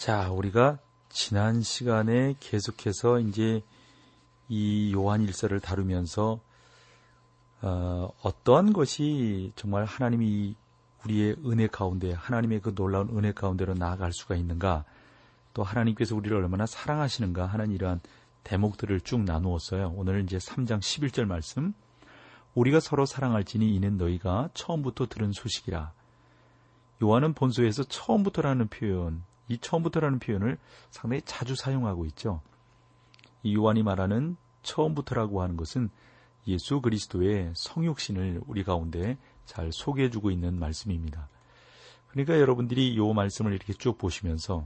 자, 우리가 지난 시간에 계속해서 이제 이 요한 일서를 다루면서 어, 어떠한 것이 정말 하나님이 우리의 은혜 가운데 하나님의 그 놀라운 은혜 가운데로 나아갈 수가 있는가 또 하나님께서 우리를 얼마나 사랑하시는가 하는 이러한 대목들을 쭉 나누었어요. 오늘 이제 3장 11절 말씀 우리가 서로 사랑할지니 이는 너희가 처음부터 들은 소식이라 요한은 본소에서 처음부터라는 표현 이 처음부터라는 표현을 상당히 자주 사용하고 있죠. 이 요한이 말하는 처음부터라고 하는 것은 예수 그리스도의 성육신을 우리 가운데 잘 소개해주고 있는 말씀입니다. 그러니까 여러분들이 이 말씀을 이렇게 쭉 보시면서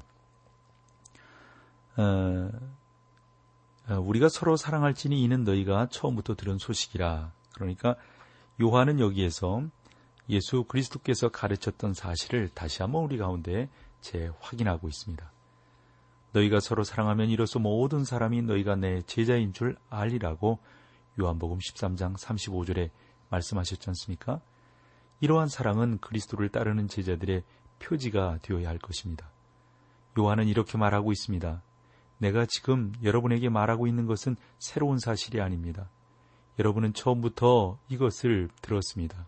어, 어, 우리가 서로 사랑할지니 이는 너희가 처음부터 들은 소식이라. 그러니까 요한은 여기에서 예수 그리스도께서 가르쳤던 사실을 다시 한번 우리 가운데 재확인하고 있습니다. 너희가 서로 사랑하면 이로써 모든 사람이 너희가 내 제자인 줄 알리라고 요한복음 13장 35절에 말씀하셨지 않습니까? 이러한 사랑은 그리스도를 따르는 제자들의 표지가 되어야 할 것입니다. 요한은 이렇게 말하고 있습니다. 내가 지금 여러분에게 말하고 있는 것은 새로운 사실이 아닙니다. 여러분은 처음부터 이것을 들었습니다.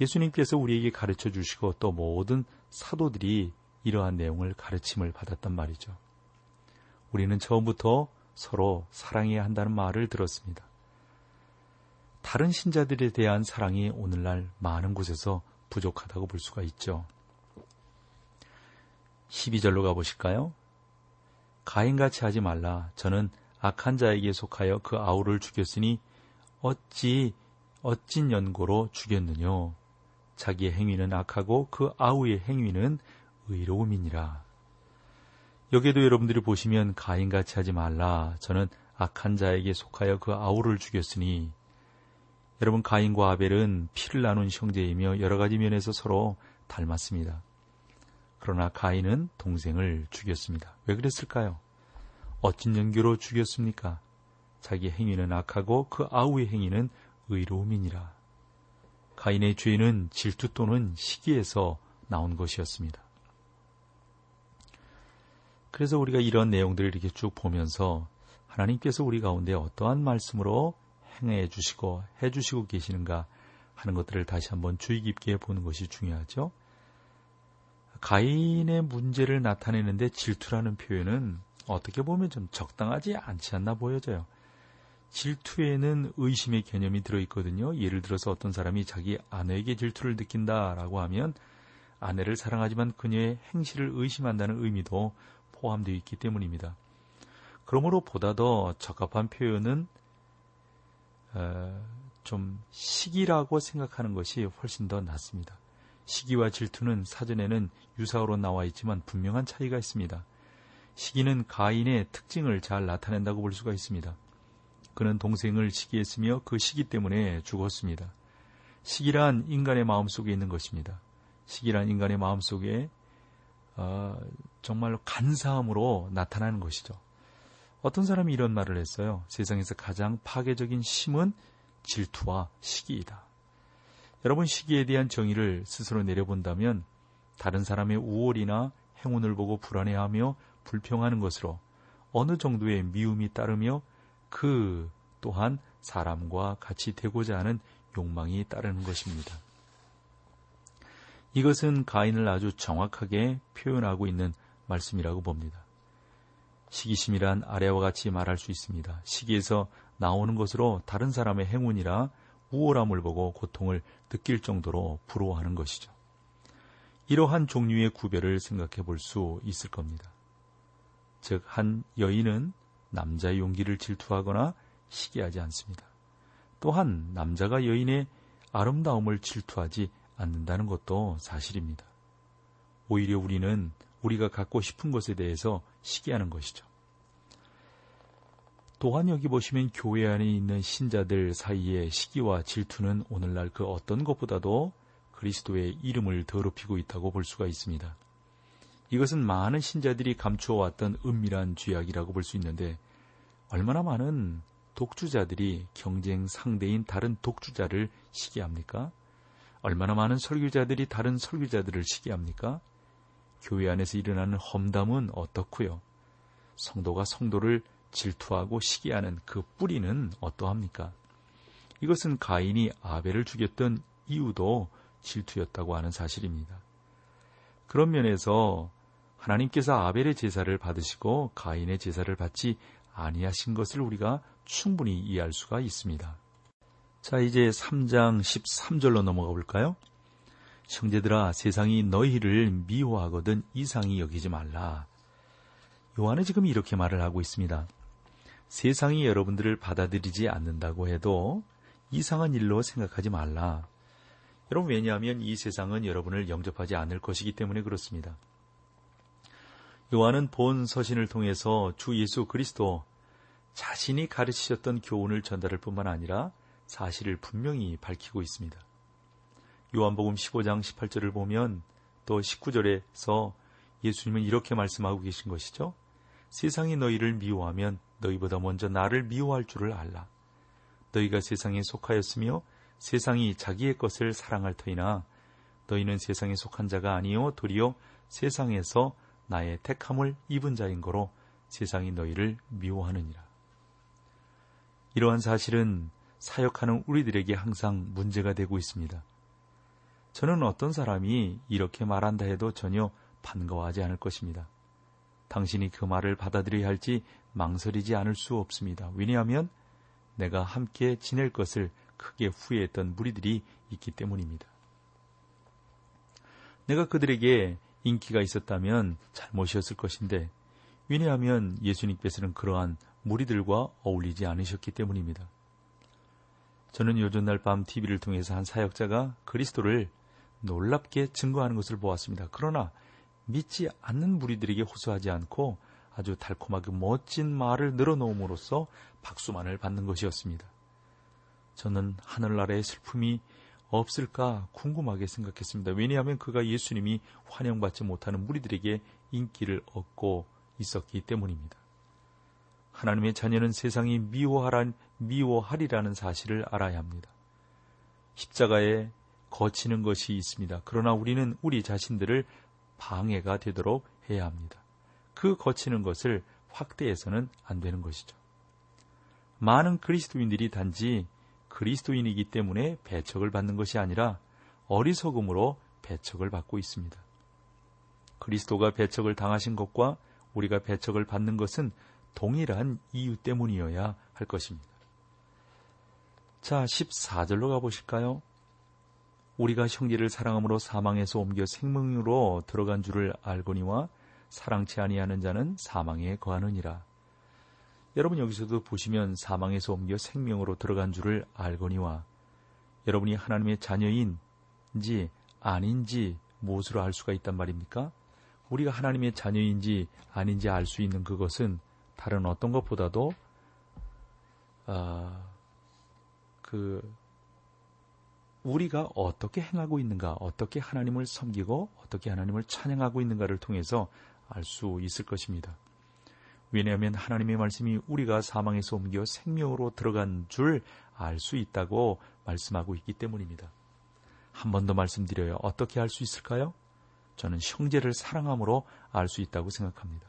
예수님께서 우리에게 가르쳐 주시고 또 모든 사도들이 이러한 내용을 가르침을 받았단 말이죠. 우리는 처음부터 서로 사랑해야 한다는 말을 들었습니다. 다른 신자들에 대한 사랑이 오늘날 많은 곳에서 부족하다고 볼 수가 있죠. 12절로 가보실까요? 가인같이 하지 말라. 저는 악한 자에게 속하여 그 아우를 죽였으니 어찌 어찐 연고로 죽였느뇨. 자기의 행위는 악하고 그 아우의 행위는 의로움이니라. 여기에도 여러분들이 보시면 가인같이 하지 말라. 저는 악한 자에게 속하여 그 아우를 죽였으니 여러분 가인과 아벨은 피를 나눈 형제이며 여러 가지 면에서 서로 닮았습니다. 그러나 가인은 동생을 죽였습니다. 왜 그랬을까요? 어찐 연교로 죽였습니까? 자기 행위는 악하고 그 아우의 행위는 의로움이니라. 가인의 죄는 질투 또는 시기에서 나온 것이었습니다. 그래서 우리가 이런 내용들을 이렇게 쭉 보면서 하나님께서 우리 가운데 어떠한 말씀으로 행해 주시고 해 주시고 계시는가 하는 것들을 다시 한번 주의 깊게 보는 것이 중요하죠. 가인의 문제를 나타내는데 질투라는 표현은 어떻게 보면 좀 적당하지 않지 않나 보여져요. 질투에는 의심의 개념이 들어있거든요. 예를 들어서 어떤 사람이 자기 아내에게 질투를 느낀다라고 하면 아내를 사랑하지만 그녀의 행실을 의심한다는 의미도 포함되어 있기 때문입니다. 그러므로 보다 더 적합한 표현은 어, 좀 시기라고 생각하는 것이 훨씬 더 낫습니다. 시기와 질투는 사전에는 유사어로 나와 있지만 분명한 차이가 있습니다. 시기는 가인의 특징을 잘 나타낸다고 볼 수가 있습니다. 그는 동생을 시기했으며 그 시기 때문에 죽었습니다. 시기란 인간의 마음 속에 있는 것입니다. 시기란 인간의 마음 속에 어, 정말로 간사함으로 나타나는 것이죠. 어떤 사람이 이런 말을 했어요. 세상에서 가장 파괴적인 심은 질투와 시기이다. 여러분 시기에 대한 정의를 스스로 내려본다면 다른 사람의 우월이나 행운을 보고 불안해하며 불평하는 것으로 어느 정도의 미움이 따르며 그 또한 사람과 같이 되고자 하는 욕망이 따르는 것입니다. 이것은 가인을 아주 정확하게 표현하고 있는 말씀이라고 봅니다. 시기심이란 아래와 같이 말할 수 있습니다. 시기에서 나오는 것으로 다른 사람의 행운이라 우월함을 보고 고통을 느낄 정도로 부러워하는 것이죠. 이러한 종류의 구별을 생각해 볼 수 있을 겁니다. 즉, 한 여인은 남자의 용기를 질투하거나 시기하지 않습니다. 또한 남자가 여인의 아름다움을 질투하지 않는다는 것도 사실입니다. 오히려 우리는 우리가 갖고 싶은 것에 대해서 시기하는 것이죠. 또한 여기 보시면 교회 안에 있는 신자들 사이의 시기와 질투는 오늘날 그 어떤 것보다도 그리스도의 이름을 더럽히고 있다고 볼 수가 있습니다. 이것은 많은 신자들이 감추어왔던 은밀한 죄악이라고 볼 수 있는데 얼마나 많은 독주자들이 경쟁 상대인 다른 독주자를 시기합니까? 얼마나 많은 설교자들이 다른 설교자들을 시기합니까? 교회 안에서 일어나는 험담은 어떻고요? 성도가 성도를 질투하고 시기하는 그 뿌리는 어떠합니까? 이것은 가인이 아벨을 죽였던 이유도 질투였다고 하는 사실입니다. 그런 면에서 하나님께서 아벨의 제사를 받으시고 가인의 제사를 받지 아니하신 것을 우리가 충분히 이해할 수가 있습니다. 자, 이제 3장 13절로 넘어가 볼까요? 형제들아, 세상이 너희를 미워하거든 이상히 여기지 말라. 요한은 지금 이렇게 말을 하고 있습니다. 세상이 여러분들을 받아들이지 않는다고 해도 이상한 일로 생각하지 말라. 여러분, 왜냐하면 이 세상은 여러분을 영접하지 않을 것이기 때문에 그렇습니다. 요한은 본 서신을 통해서 주 예수 그리스도 자신이 가르치셨던 교훈을 전달할 뿐만 아니라 사실을 분명히 밝히고 있습니다. 요한복음 15장 18절을 보면 또 19절에서 예수님은 이렇게 말씀하고 계신 것이죠. 세상이 너희를 미워하면 너희보다 먼저 나를 미워할 줄을 알라. 너희가 세상에 속하였으며 세상이 자기의 것을 사랑할 터이나 너희는 세상에 속한 자가 아니요 도리어 세상에서 나의 택함을 입은 자인 거로 세상이 너희를 미워하느니라. 이러한 사실은 사역하는 우리들에게 항상 문제가 되고 있습니다. 저는 어떤 사람이 이렇게 말한다 해도 전혀 반가워하지 않을 것입니다. 당신이 그 말을 받아들여야 할지 망설이지 않을 수 없습니다. 왜냐하면 내가 함께 지낼 것을 크게 후회했던 무리들이 있기 때문입니다. 내가 그들에게 인기가 있었다면 잘못이었을 것인데 왜냐하면 예수님께서는 그러한 무리들과 어울리지 않으셨기 때문입니다. 저는 요즘 날 밤 TV를 통해서 한 사역자가 그리스도를 놀랍게 증거하는 것을 보았습니다. 그러나 믿지 않는 무리들에게 호소하지 않고 아주 달콤하게 멋진 말을 늘어놓음으로써 박수만을 받는 것이었습니다. 저는 하늘나라의 슬픔이 없을까 궁금하게 생각했습니다. 왜냐하면 그가 예수님이 환영받지 못하는 무리들에게 인기를 얻고 있었기 때문입니다. 하나님의 자녀는 세상이 미워하란, 미워하리라는 사실을 알아야 합니다. 십자가에 거치는 것이 있습니다. 그러나 우리는 우리 자신들을 방해가 되도록 해야 합니다. 그 거치는 것을 확대해서는 안 되는 것이죠. 많은 그리스도인들이 단지 그리스도인이기 때문에 배척을 받는 것이 아니라 어리석음으로 배척을 받고 있습니다. 그리스도가 배척을 당하신 것과 우리가 배척을 받는 것은 동일한 이유 때문이어야 할 것입니다. 자, 14절로 가보실까요? 우리가 형제를 사랑함으로 사망에서 옮겨 생명으로 들어간 줄을 알거니와 사랑치 아니하는 자는 사망에 거하느니라. 여러분 여기서도 보시면 사망에서 옮겨 생명으로 들어간 줄을 알거니와 여러분이 하나님의 자녀인지 아닌지 무엇으로 알 수가 있단 말입니까? 우리가 하나님의 자녀인지 아닌지 알 수 있는 그것은 다른 어떤 것보다도 아, 그 우리가 어떻게 행하고 있는가, 어떻게 하나님을 섬기고 어떻게 하나님을 찬양하고 있는가를 통해서 알 수 있을 것입니다. 왜냐하면 하나님의 말씀이 우리가 사망에서 옮겨 생명으로 들어간 줄 알 수 있다고 말씀하고 있기 때문입니다. 한 번 더 말씀드려요. 어떻게 알 수 있을까요? 저는 형제를 사랑함으로 알 수 있다고 생각합니다.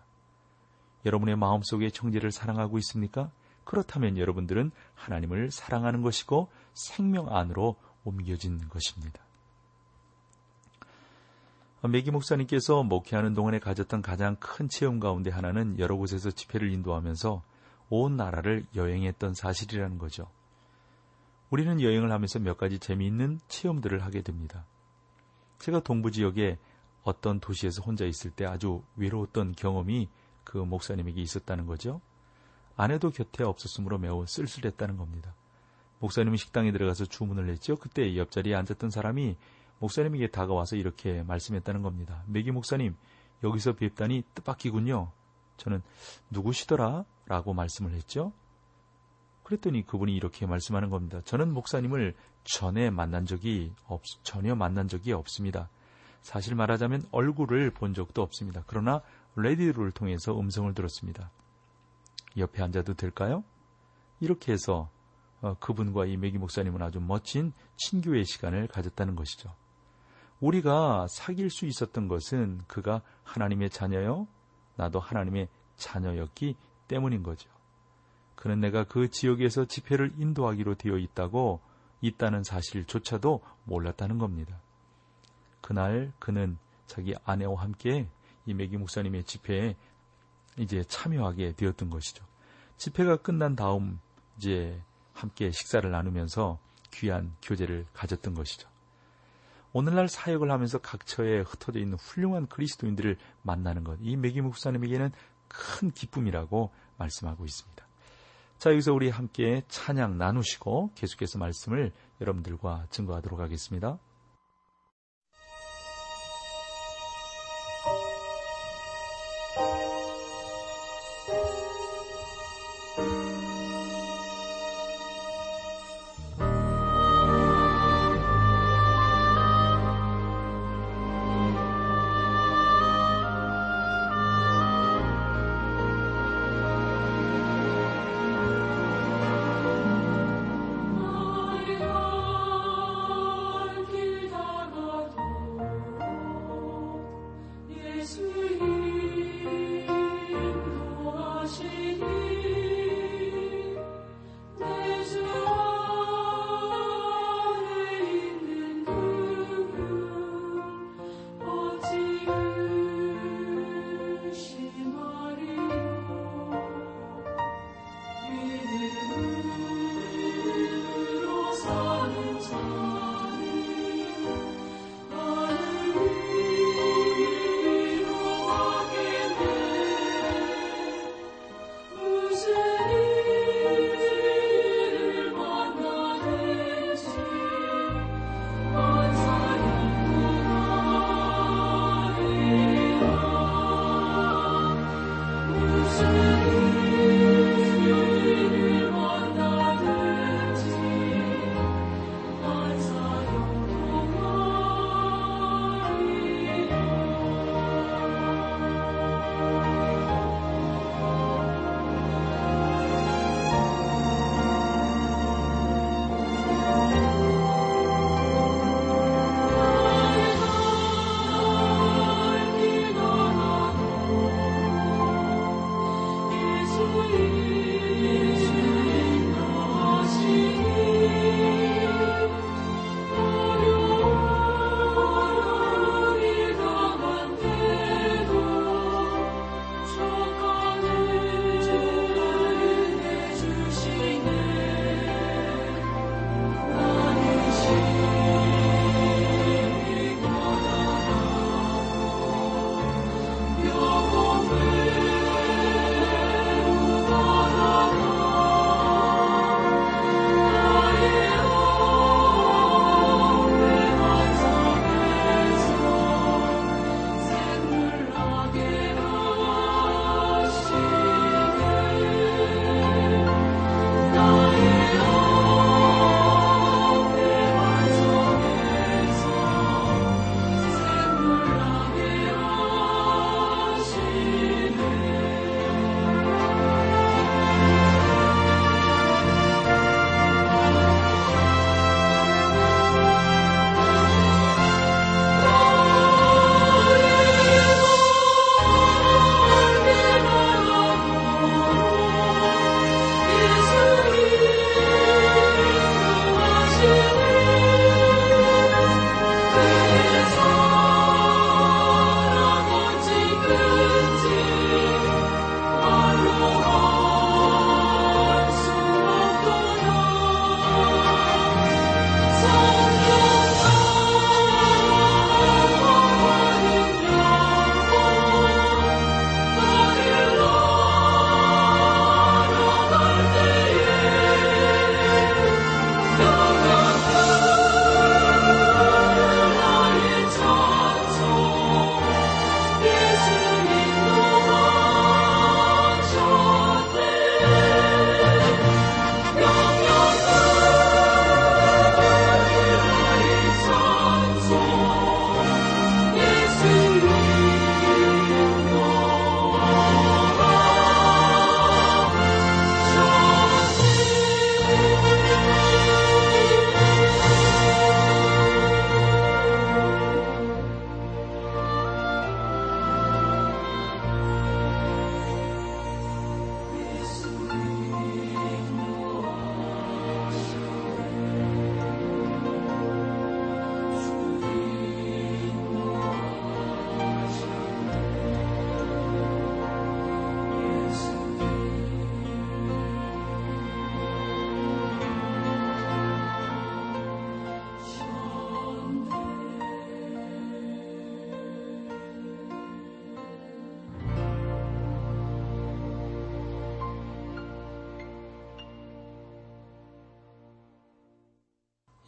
여러분의 마음속에 형제를 사랑하고 있습니까? 그렇다면 여러분들은 하나님을 사랑하는 것이고 생명 안으로 옮겨진 것입니다. 메기 목사님께서 목회하는 동안에 가졌던 가장 큰 체험 가운데 하나는 여러 곳에서 집회를 인도하면서 온 나라를 여행했던 사실이라는 거죠. 우리는 여행을 하면서 몇 가지 재미있는 체험들을 하게 됩니다. 제가 동부 지역에 어떤 도시에서 혼자 있을 때 아주 외로웠던 경험이 그 목사님에게 있었다는 거죠. 아내도 곁에 없었으므로 매우 쓸쓸했다는 겁니다. 목사님이 식당에 들어가서 주문을 했죠. 그때 옆자리에 앉았던 사람이 목사님에게 다가와서 이렇게 말씀했다는 겁니다. 메기 목사님, 여기서 뵙다니 뜻밖이군요. 저는 누구시더라? 라고 말씀을 했죠. 그랬더니 그분이 이렇게 말씀하는 겁니다. 저는 목사님을 전에 만난 적이 없, 전혀 만난 적이 없습니다. 사실 말하자면 얼굴을 본 적도 없습니다. 그러나 레디를 통해서 음성을 들었습니다. 옆에 앉아도 될까요? 이렇게 해서 어, 그분과 이 메기 목사님은 아주 멋진 친교의 시간을 가졌다는 것이죠. 우리가 사귈 수 있었던 것은 그가 하나님의 자녀요, 나도 하나님의 자녀였기 때문인 거죠. 그는 내가 그 지역에서 집회를 인도하기로 되어 있다고 있다는 사실조차도 몰랐다는 겁니다. 그날 그는 자기 아내와 함께 이 메기 목사님의 집회에 이제 참여하게 되었던 것이죠. 집회가 끝난 다음 이제 함께 식사를 나누면서 귀한 교제를 가졌던 것이죠. 오늘날 사역을 하면서 각처에 흩어져 있는 훌륭한 그리스도인들을 만나는 것, 이 메기 목사님에게는 큰 기쁨이라고 말씀하고 있습니다. 자, 여기서 우리 함께 찬양 나누시고 계속해서 말씀을 여러분들과 증거하도록 하겠습니다.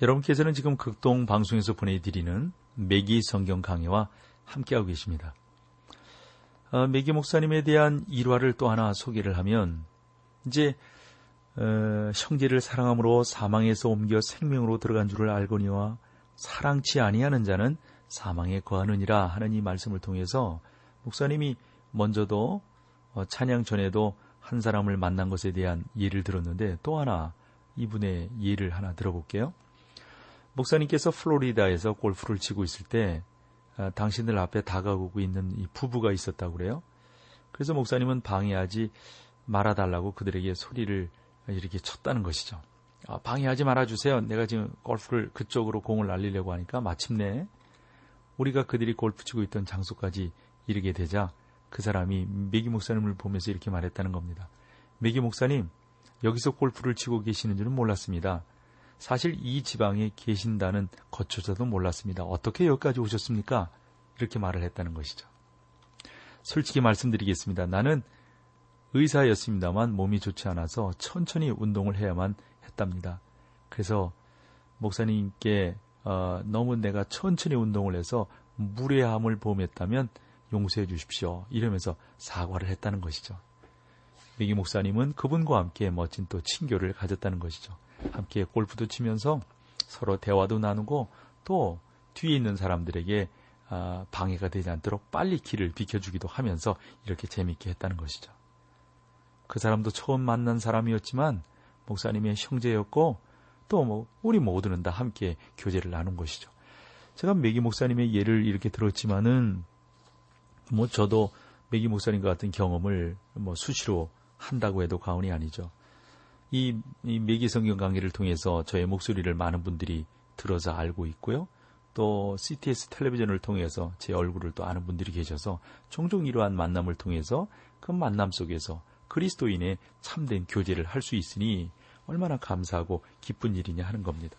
여러분께서는 지금 극동 방송에서 보내드리는 매기 성경 강해와 함께하고 계십니다. 어, 매기 목사님에 대한 일화를 또 하나 소개를 하면 이제 어, 형제를 사랑함으로 사망에서 옮겨 생명으로 들어간 줄을 알거니와 사랑치 아니하는 자는 사망에 거하느니라 하는 이 말씀을 통해서 목사님이 먼저도 어, 찬양 전에도 한 사람을 만난 것에 대한 예를 들었는데 또 하나 이분의 예를 하나 들어볼게요. 목사님께서 플로리다에서 골프를 치고 있을 때 아, 당신들 앞에 다가오고 있는 이 부부가 있었다고 그래요. 그래서 목사님은 방해하지 말아달라고 그들에게 소리를 이렇게 쳤다는 것이죠. 아, 방해하지 말아주세요. 내가 지금 골프를 그쪽으로 공을 날리려고 하니까 마침내 우리가 그들이 골프 치고 있던 장소까지 이르게 되자 그 사람이 메기 목사님을 보면서 이렇게 말했다는 겁니다. 메기 목사님, 여기서 골프를 치고 계시는 줄은 몰랐습니다. 사실 이 지방에 계신다는 거조차도 몰랐습니다. 어떻게 여기까지 오셨습니까? 이렇게 말을 했다는 것이죠. 솔직히 말씀드리겠습니다. 나는 의사였습니다만 몸이 좋지 않아서 천천히 운동을 해야만 했답니다. 그래서 목사님께 어, 너무 내가 천천히 운동을 해서 무례함을 범했다면 용서해 주십시오. 이러면서 사과를 했다는 것이죠. 미기 목사님은 그분과 함께 멋진 또 친교를 가졌다는 것이죠. 함께 골프도 치면서 서로 대화도 나누고 또 뒤에 있는 사람들에게 아, 방해가 되지 않도록 빨리 길을 비켜주기도 하면서 이렇게 재밌게 했다는 것이죠. 그 사람도 처음 만난 사람이었지만 목사님의 형제였고 또 뭐 우리 모두는 다 함께 교제를 나눈 것이죠. 제가 메기 목사님의 예를 이렇게 들었지만은 뭐 저도 메기 목사님과 같은 경험을 뭐 수시로 한다고 해도 과언이 아니죠. 이, 이 매기 성경 강의를 통해서 저의 목소리를 많은 분들이 들어서 알고 있고요. 또 CTS 텔레비전을 통해서 제 얼굴을 또 아는 분들이 계셔서 종종 이러한 만남을 통해서 그 만남 속에서 그리스도인의 참된 교제를 할 수 있으니 얼마나 감사하고 기쁜 일이냐 하는 겁니다.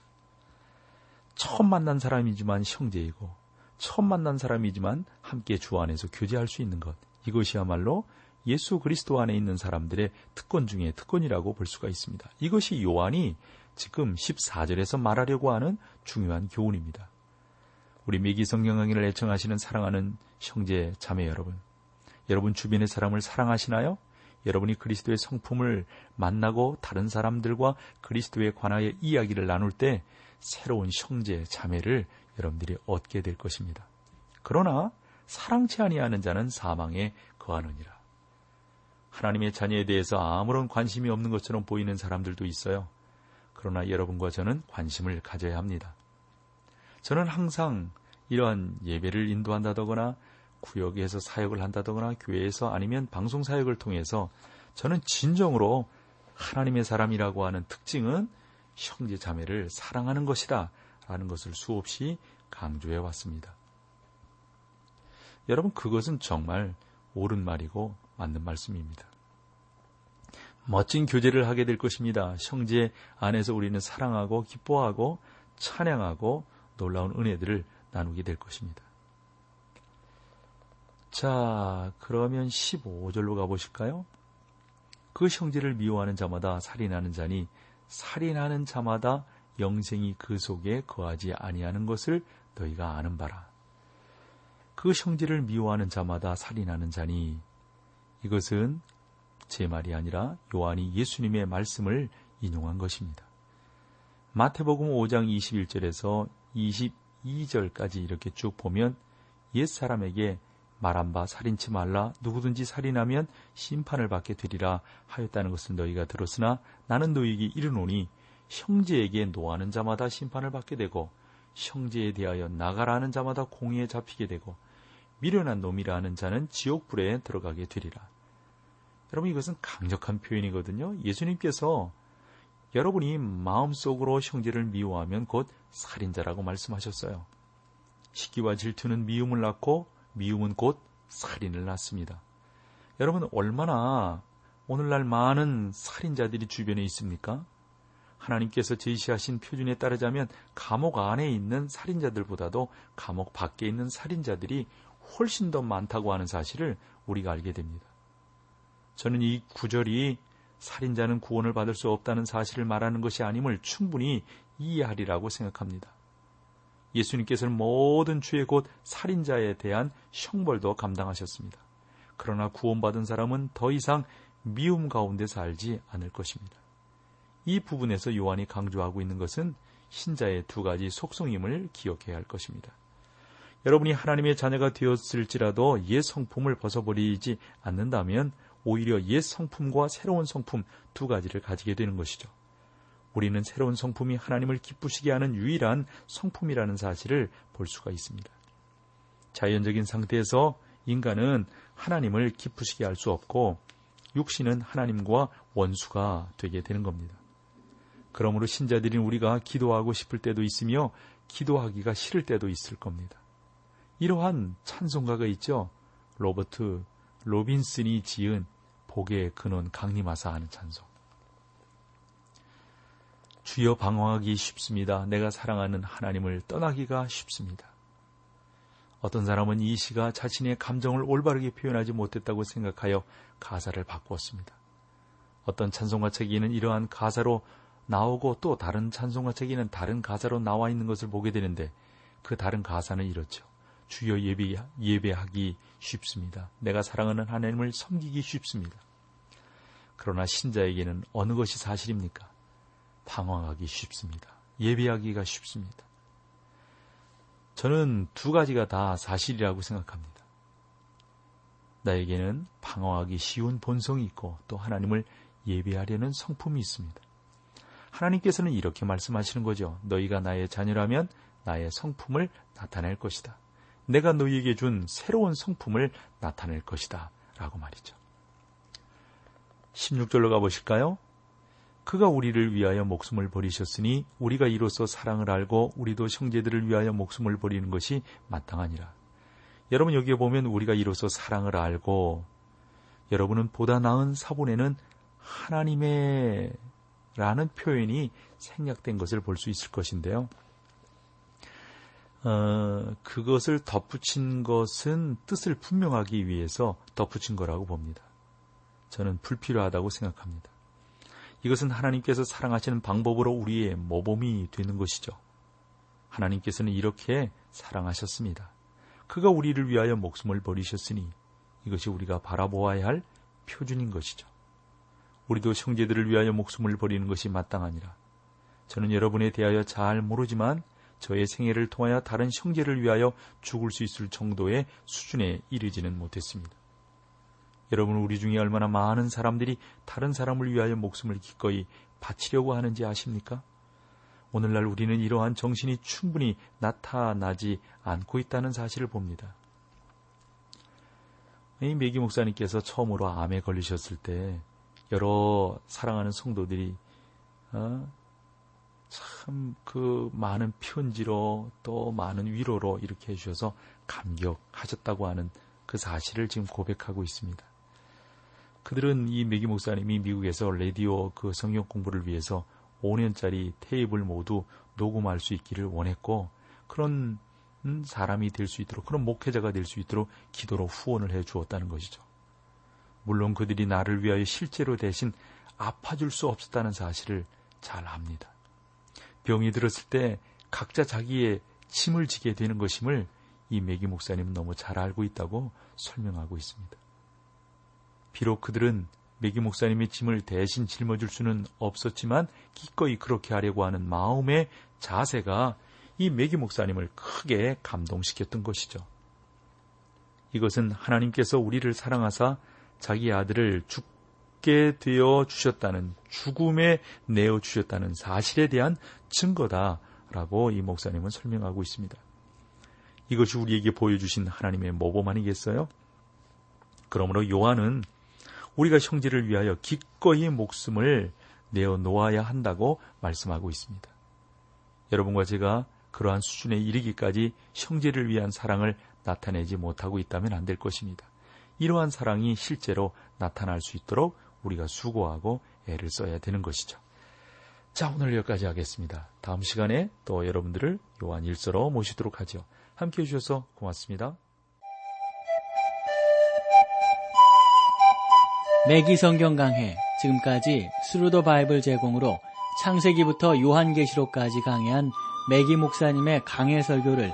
처음 만난 사람이지만 형제이고 처음 만난 사람이지만 함께 주 안에서 교제할 수 있는 것 이것이야말로 예수 그리스도 안에 있는 사람들의 특권 중에 특권이라고 볼 수가 있습니다. 이것이 요한이 지금 14절에서 말하려고 하는 중요한 교훈입니다. 우리 미기 성경 강의를 애청하시는 사랑하는 형제 자매 여러분. 여러분 주변의 사람을 사랑하시나요? 여러분이 그리스도의 성품을 만나고 다른 사람들과 그리스도에 관하여 이야기를 나눌 때 새로운 형제 자매를 여러분들이 얻게 될 것입니다. 그러나 사랑치 아니하는 자는 사망에 거하느니라. 하나님의 자녀에 대해서 아무런 관심이 없는 것처럼 보이는 사람들도 있어요. 그러나 여러분과 저는 관심을 가져야 합니다. 저는 항상 이러한 예배를 인도한다거나 구역에서 사역을 한다거나 교회에서 아니면 방송 사역을 통해서 저는 진정으로 하나님의 사람이라고 하는 특징은 형제 자매를 사랑하는 것이다 라는 것을 수없이 강조해 왔습니다. 여러분 그것은 정말 옳은 말이고 맞는 말씀입니다. 멋진 교제를 하게 될 것입니다. 형제 안에서 우리는 사랑하고 기뻐하고 찬양하고 놀라운 은혜들을 나누게 될 것입니다. 자, 그러면 15절로 가보실까요? 그 형제를 미워하는 자마다 살인하는 자니 살인하는 자마다 영생이 그 속에 거하지 아니하는 것을 너희가 아는 바라. 그 형제를 미워하는 자마다 살인하는 자니 이것은 제 말이 아니라 요한이 예수님의 말씀을 인용한 것입니다. 마태복음 5장 21절에서 22절까지 이렇게 쭉 보면 옛 사람에게 말한 바 살인치 말라 누구든지 살인하면 심판을 받게 되리라 하였다는 것을 너희가 들었으나 나는 너희에게 이르노니 형제에게 노하는 자마다 심판을 받게 되고 형제에 대하여 나가라는 자마다 공의에 잡히게 되고 미련한 놈이라 하는 자는 지옥불에 들어가게 되리라. 여러분 이것은 강력한 표현이거든요. 예수님께서 여러분이 마음속으로 형제를 미워하면 곧 살인자라고 말씀하셨어요. 시기와 질투는 미움을 낳고 미움은 곧 살인을 낳습니다. 여러분 얼마나 오늘날 많은 살인자들이 주변에 있습니까? 하나님께서 제시하신 표준에 따르자면 감옥 안에 있는 살인자들보다도 감옥 밖에 있는 살인자들이 훨씬 더 많다고 하는 사실을 우리가 알게 됩니다. 저는 이 구절이 살인자는 구원을 받을 수 없다는 사실을 말하는 것이 아님을 충분히 이해하리라고 생각합니다. 예수님께서는 모든 죄의 곧 살인자에 대한 형벌도 감당하셨습니다. 그러나 구원받은 사람은 더 이상 미움 가운데 살지 않을 것입니다. 이 부분에서 요한이 강조하고 있는 것은 신자의 두 가지 속성임을 기억해야 할 것입니다. 여러분이 하나님의 자녀가 되었을지라도 옛 성품을 벗어버리지 않는다면 오히려 옛 성품과 새로운 성품 두 가지를 가지게 되는 것이죠. 우리는 새로운 성품이 하나님을 기쁘시게 하는 유일한 성품이라는 사실을 볼 수가 있습니다. 자연적인 상태에서 인간은 하나님을 기쁘시게 할 수 없고 육신은 하나님과 원수가 되게 되는 겁니다. 그러므로 신자들인 우리가 기도하고 싶을 때도 있으며 기도하기가 싫을 때도 있을 겁니다. 이러한 찬송가가 있죠. 로버트 로빈슨이 지은 복의 근원 강림하사 하는 찬송. 주여 방황하기 쉽습니다. 내가 사랑하는 하나님을 떠나기가 쉽습니다. 어떤 사람은 이 시가 자신의 감정을 올바르게 표현하지 못했다고 생각하여 가사를 바꾸었습니다. 어떤 찬송가 책에는 이러한 가사로 나오고 또 다른 찬송가 책에는 다른 가사로 나와 있는 것을 보게 되는데 그 다른 가사는 이렇죠. 주여 예배, 예배하기 쉽습니다. 내가 사랑하는 하나님을 섬기기 쉽습니다. 그러나 신자에게는 어느 것이 사실입니까? 방황하기 쉽습니다. 예배하기가 쉽습니다. 저는 두 가지가 다 사실이라고 생각합니다. 나에게는 방황하기 쉬운 본성이 있고 또 하나님을 예배하려는 성품이 있습니다. 하나님께서는 이렇게 말씀하시는 거죠. 너희가 나의 자녀라면 나의 성품을 나타낼 것이다. 내가 너희에게 준 새로운 성품을 나타낼 것이다. 라고 말이죠. 16절로 가보실까요? 그가 우리를 위하여 목숨을 버리셨으니 우리가 이로써 사랑을 알고 우리도 형제들을 위하여 목숨을 버리는 것이 마땅하니라. 여러분 여기에 보면 우리가 이로써 사랑을 알고 여러분은 보다 나은 사본에는 하나님의 라는 표현이 생략된 것을 볼 수 있을 것인데요. 어, 그것을 덧붙인 것은 뜻을 분명하기 위해서 덧붙인 거라고 봅니다. 저는 불필요하다고 생각합니다. 이것은 하나님께서 사랑하시는 방법으로 우리의 모범이 되는 것이죠. 하나님께서는 이렇게 사랑하셨습니다. 그가 우리를 위하여 목숨을 버리셨으니 이것이 우리가 바라보아야 할 표준인 것이죠. 우리도 형제들을 위하여 목숨을 버리는 것이 마땅하니라. 저는 여러분에 대하여 잘 모르지만 저의 생애를 통하여 다른 형제를 위하여 죽을 수 있을 정도의 수준에 이르지는 못했습니다. 여러분 우리 중에 얼마나 많은 사람들이 다른 사람을 위하여 목숨을 기꺼이 바치려고 하는지 아십니까? 오늘날 우리는 이러한 정신이 충분히 나타나지 않고 있다는 사실을 봅니다. 이 메기 목사님께서 처음으로 암에 걸리셨을 때 여러 사랑하는 성도들이 어? 참그 많은 편지로 또 많은 위로로 이렇게 해주셔서 감격하셨다고 하는 그 사실을 지금 고백하고 있습니다. 그들은 이 메기 목사님이 미국에서 라디오 그 성경 공부를 위해서 5년짜리 테이블 모두 녹음할 수 있기를 원했고 그런 음, 사람이 될 수 있도록 그런 목회자가 될 수 있도록 기도로 후원을 해 주었다는 것이죠. 물론 그들이 나를 위하여 실제로 대신 아파줄 수 없었다는 사실을 잘 압니다. 병이 들었을 때 각자 자기의 침을 지게 되는 것임을 이 메기 목사님은 너무 잘 알고 있다고 설명하고 있습니다. 비록 그들은 메기 목사님의 짐을 대신 짊어질 수는 없었지만 기꺼이 그렇게 하려고 하는 마음의 자세가 이 메기 목사님을 크게 감동시켰던 것이죠. 이것은 하나님께서 우리를 사랑하사 자기 아들을 죽게 되어 주셨다는 죽음에 내어 주셨다는 사실에 대한 증거다라고 이 목사님은 설명하고 있습니다. 이것이 우리에게 보여주신 하나님의 모범 아니겠어요? 그러므로 요한은 우리가 형제를 위하여 기꺼이 목숨을 내어 놓아야 한다고 말씀하고 있습니다. 여러분과 제가 그러한 수준에 이르기까지 형제를 위한 사랑을 나타내지 못하고 있다면 안 될 것입니다. 이러한 사랑이 실제로 나타날 수 있도록 우리가 수고하고 애를 써야 되는 것이죠. 자, 오늘 여기까지 하겠습니다. 다음 시간에 또 여러분들을 요한 일서로 모시도록 하죠. 함께 해주셔서 고맙습니다. 맥기 성경 강해 지금까지 Thru the Bible 제공으로 창세기부터 요한계시록까지 강해한 맥기 목사님의 강해 설교를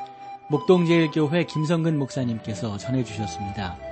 목동제일교회 김성근 목사님께서 전해주셨습니다.